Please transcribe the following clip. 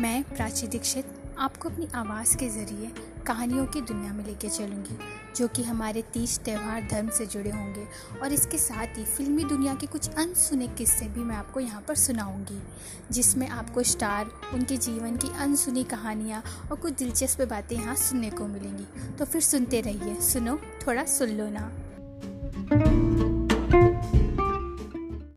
मैं, प्राची दीक्षित, आपको अपनी आवाज़ के ज़रिए कहानियों की दुनिया में लेके चलूँगी, जो कि हमारे तीज त्यौहार धर्म से जुड़े होंगे, और इसके साथ ही फिल्मी दुनिया के कुछ अनसुने किस्से भी मैं आपको यहाँ पर सुनाऊँगी, जिसमें आपको स्टार, उनके जीवन की अनसुनी कहानियाँ और कुछ दिलचस्प बातें यहाँ सुनने को मिलेंगी। तो फिर सुनते रहिए, सुनो, थोड़ा सुन लो ना।